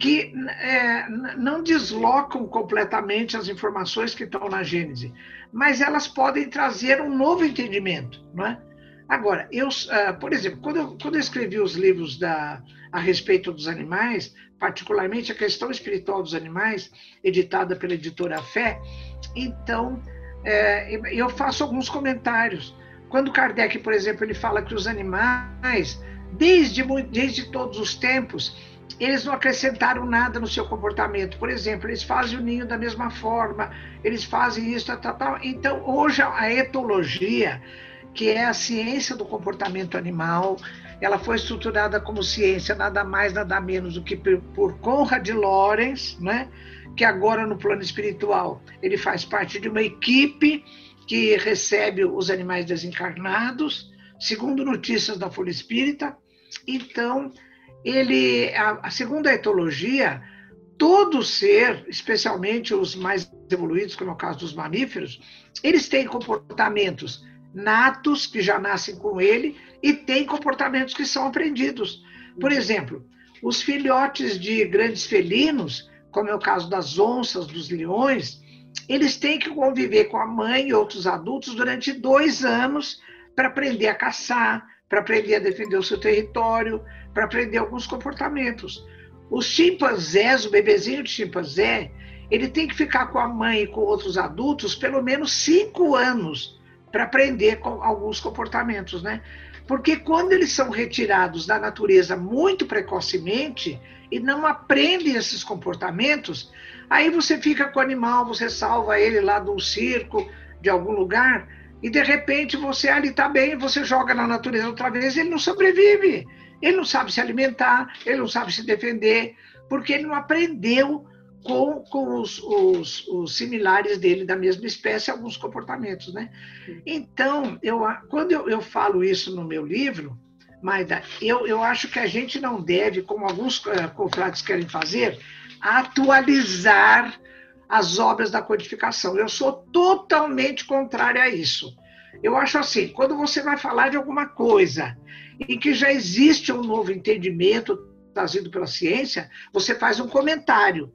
que é, não deslocam completamente as informações que estão na Gênese, mas elas podem trazer um novo entendimento, não é? Agora, eu, uh, por exemplo, quando eu, quando eu escrevi os livros da, a respeito dos animais, particularmente a questão espiritual dos animais, editada pela editora Fé, então é, eu faço alguns comentários. Quando Kardec, por exemplo, ele fala que os animais, desde, desde todos os tempos, eles não acrescentaram nada no seu comportamento. Por exemplo, eles fazem o ninho da mesma forma, eles fazem isso, tal, tal. Então, hoje a etologia que é a ciência do comportamento animal. Ela foi estruturada como ciência nada mais, nada menos do que por Conrad Lorenz, né? que agora no plano espiritual ele faz parte de uma equipe que recebe os animais desencarnados, segundo notícias da Folha Espírita. Então, ele, a, a segundo a etologia, todo ser, especialmente os mais evoluídos, como é o caso dos mamíferos, eles têm comportamentos natos, que já nascem com ele, e têm comportamentos que são aprendidos. Por exemplo, os filhotes de grandes felinos, como é o caso das onças, dos leões, eles têm que conviver com a mãe e outros adultos durante dois anos para aprender a caçar, para aprender a defender o seu território, para aprender alguns comportamentos. Os chimpanzés, o bebezinho de chimpanzé, ele tem que ficar com a mãe e com outros adultos pelo menos cinco anos para aprender com alguns comportamentos, né? Porque quando eles são retirados da natureza muito precocemente e não aprendem esses comportamentos, aí você fica com o animal, você salva ele lá do circo, de algum lugar, e de repente você ali está bem, você joga na natureza outra vez, ele não sobrevive. Ele não sabe se alimentar, ele não sabe se defender, porque ele não aprendeu com, com os, os, os, similares dele da mesma espécie alguns comportamentos, né? Então, eu, quando eu, eu falo isso no meu livro, Maida, eu, eu acho que a gente não deve, como alguns uh, confrades querem fazer, atualizar as obras da codificação. Eu sou totalmente contrária a isso. Eu acho assim, quando você vai falar de alguma coisa em que já existe um novo entendimento trazido pela ciência, você faz um comentário.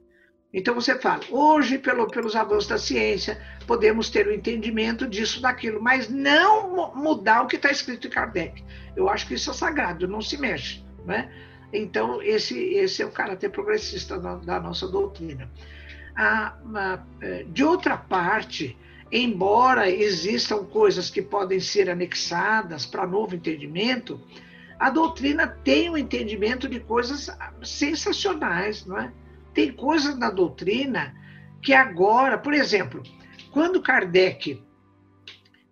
Então você fala, hoje, pelo, pelos avanços da ciência, podemos ter o um entendimento disso, daquilo, mas não mudar o que está escrito em Kardec. Eu acho que isso é sagrado, não se mexe. Né? Então, esse, esse é o caráter progressista da, da nossa doutrina. É, de outra parte, embora existam coisas que podem ser anexadas para novo entendimento, a doutrina tem um entendimento de coisas sensacionais, não é? Tem coisas na doutrina que agora, por exemplo, quando Kardec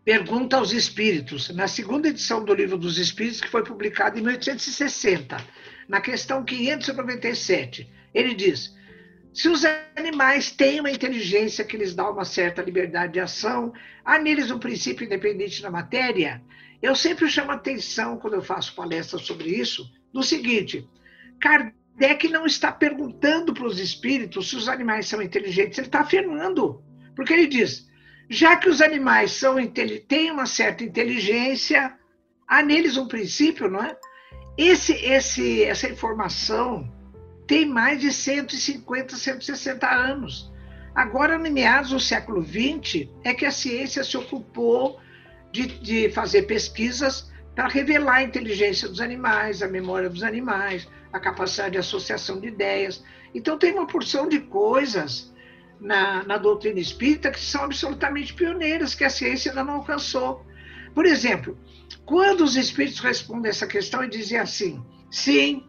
pergunta aos espíritos, na segunda edição do Livro dos Espíritos, que foi publicado em 1860, na questão 597, ele diz: se os animais têm uma inteligência que lhes dá uma certa liberdade de ação, há neles um princípio independente da matéria. Eu sempre chamo atenção, quando eu faço palestras sobre isso, do seguinte: Kardec não está perguntando para os espíritos se os animais são inteligentes, ele está afirmando. Porque ele diz: já que os animais são têm uma certa inteligência, há neles um princípio, não é? Esse, esse, essa informação tem mais de 150, 160 anos. Agora, no meados do século XX, é que a ciência se ocupou de, de fazer pesquisas para revelar a inteligência dos animais, a memória dos animais, a capacidade de associação de ideias. Então, tem uma porção de coisas na, na doutrina espírita que são absolutamente pioneiras, que a ciência ainda não alcançou. Por exemplo, quando os espíritos respondem essa questão e dizem assim: sim,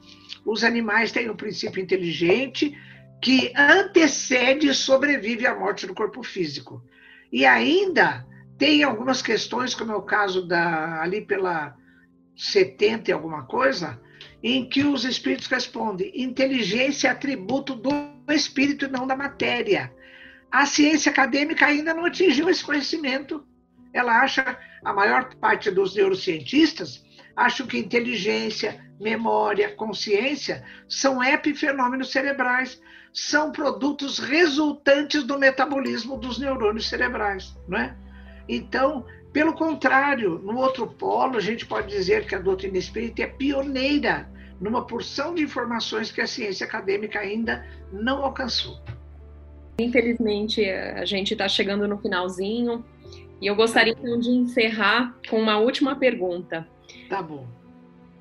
os animais têm um princípio inteligente que antecede e sobrevive à morte do corpo físico. E ainda tem algumas questões, como é o caso da ali pela 70 e alguma coisa, em que os espíritos respondem: inteligência é atributo do espírito e não da matéria. A ciência acadêmica ainda não atingiu esse conhecimento. Ela acha, a maior parte dos neurocientistas acham que inteligência, memória, consciência são epifenômenos cerebrais, são produtos resultantes do metabolismo dos neurônios cerebrais, não é? Então, pelo contrário, no outro polo, a gente pode dizer que a doutrina espírita é pioneira numa porção de informações que a ciência acadêmica ainda não alcançou. Infelizmente, a gente está chegando no finalzinho e eu gostaria então de encerrar com uma última pergunta. Tá bom.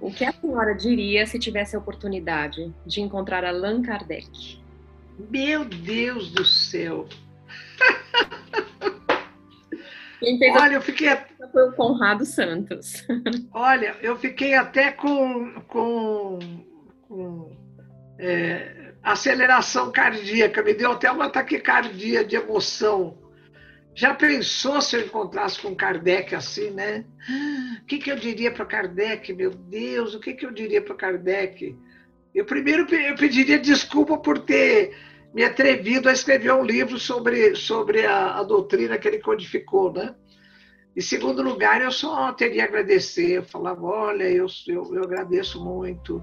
O que a senhora diria se tivesse a oportunidade de encontrar Allan Kardec? Meu Deus do céu! Olha, eu fiquei foi o Conrado Santos. [LAUGHS] Olha, eu fiquei até com, com, com é, aceleração cardíaca, me deu até uma taquicardia de emoção. Já pensou se eu encontrasse com Kardec assim, né? O que, que eu diria para Kardec, meu Deus? O que, que eu diria para Kardec? Eu primeiro eu pediria desculpa por ter me atrevido a escrever um livro sobre, sobre a, a doutrina que ele codificou, né? Em segundo lugar, eu só teria a agradecer. Eu falava, olha, eu, eu, eu agradeço muito,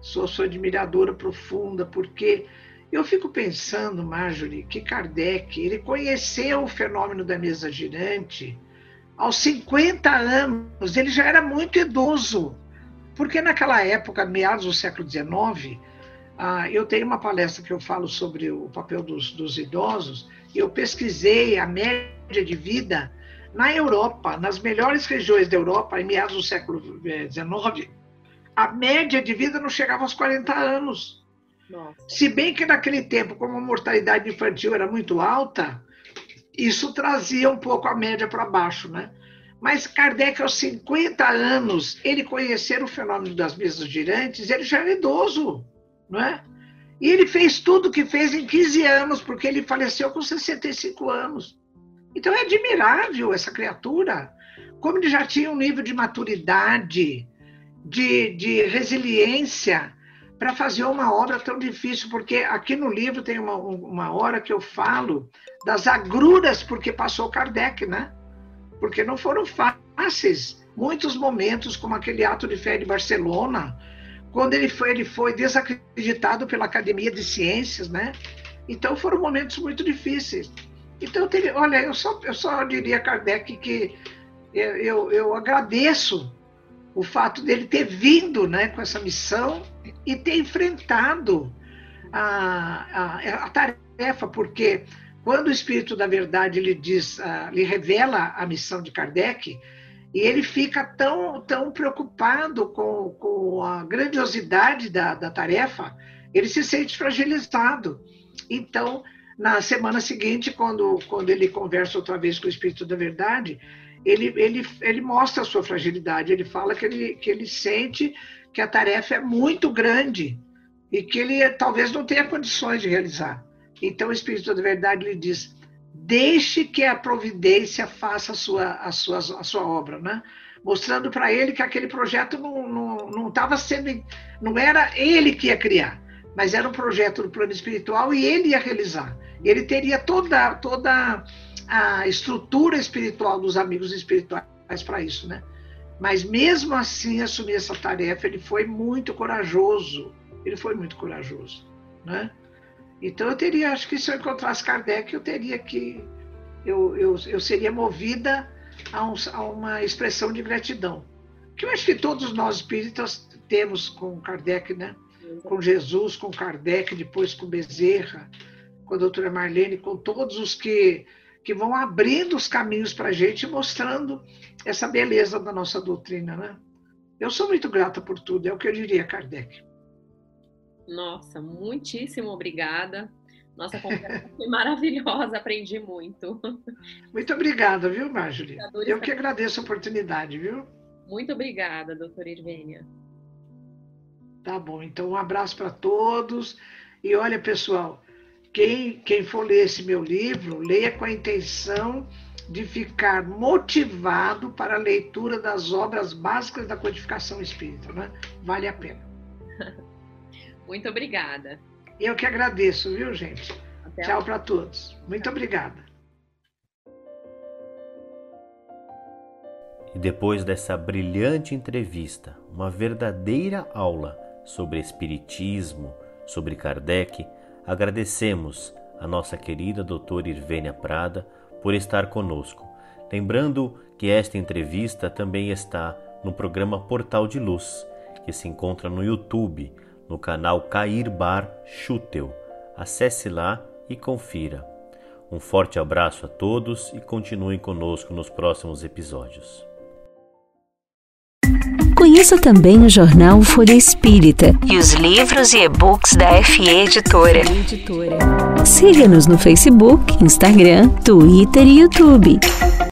sou sua admiradora profunda, porque eu fico pensando, Marjorie, que Kardec, ele conheceu o fenômeno da mesa girante aos 50 anos, ele já era muito idoso, porque naquela época, meados do século XIX, ah, eu tenho uma palestra que eu falo sobre o papel dos, dos idosos, e eu pesquisei a média de vida na Europa, nas melhores regiões da Europa, em meados do século XIX, a média de vida não chegava aos 40 anos. Nossa. Se bem que naquele tempo, como a mortalidade infantil era muito alta, isso trazia um pouco a média para baixo, né? Mas Kardec, aos 50 anos, ele conhecer o fenômeno das mesas girantes, ele já era idoso, não é? E ele fez tudo o que fez em 15 anos, porque ele faleceu com 65 anos. Então é admirável essa criatura, como ele já tinha um nível de maturidade, de, de resiliência para fazer uma obra tão difícil, porque aqui no livro tem uma, uma hora que eu falo das agruras porque passou Kardec, né? Porque não foram fáceis muitos momentos, como aquele ato de fé de Barcelona, quando ele foi, ele foi desacreditado pela Academia de Ciências, né? Então foram momentos muito difíceis. Então, teria, olha, eu só, eu só diria a Kardec que eu, eu, eu agradeço o fato dele ter vindo né, com essa missão e ter enfrentado a, a, a tarefa, porque quando o Espírito da Verdade lhe diz, uh, lhe revela a missão de Kardec, e ele fica tão, tão preocupado com, com a grandiosidade da, da tarefa, ele se sente fragilizado. Então, na semana seguinte, quando, quando ele conversa outra vez com o Espírito da Verdade, ele, ele, ele mostra a sua fragilidade, ele fala que ele, que ele sente que a tarefa é muito grande e que ele talvez não tenha condições de realizar. Então o Espírito da Verdade lhe diz: deixe que a providência faça a sua, a sua, a sua obra, né? mostrando para ele que aquele projeto não estava sendo, não era ele que ia criar, mas era um projeto do plano espiritual e ele ia realizar. Ele teria toda, toda a estrutura espiritual dos amigos espirituais para isso, né? Mas mesmo assim, assumir essa tarefa, ele foi muito corajoso. Ele foi muito corajoso, né? Então eu teria, acho que se eu encontrasse Kardec, eu teria que, eu, eu, eu seria movida a, um, a uma expressão de gratidão. Que eu acho que todos nós espíritas temos com Kardec, né? Com Jesus, com Kardec, depois com Bezerra, com a doutora Marlene, com todos os que, que vão abrindo os caminhos para a gente, mostrando essa beleza da nossa doutrina, né? Eu sou muito grata por tudo, é o que eu diria, Kardec. Nossa, muitíssimo obrigada. Nossa conversa [LAUGHS] foi maravilhosa, aprendi muito. Muito obrigada, viu, Marjorie? Eu que agradeço a oportunidade, viu? Muito obrigada, doutora Irvênia. Tá bom, então um abraço para todos. E olha, pessoal, quem, quem for ler esse meu livro, leia com a intenção de ficar motivado para a leitura das obras básicas da codificação espírita, né? Vale a pena. [LAUGHS] Muito obrigada. Eu que agradeço, viu, gente? Até Tchau para todos. Muito obrigada. E depois dessa brilhante entrevista, uma verdadeira aula sobre Espiritismo, sobre Kardec, Agradecemos a nossa querida doutora Irvênia Prada por estar conosco. Lembrando que esta entrevista também está no programa Portal de Luz, que se encontra no YouTube, no canal Cair Bar Chutel. Acesse lá e confira. Um forte abraço a todos e continuem conosco nos próximos episódios. Conheça também o jornal Folha Espírita e os livros e e-books da FE Editora. Siga-nos no Facebook, Instagram, Twitter e YouTube.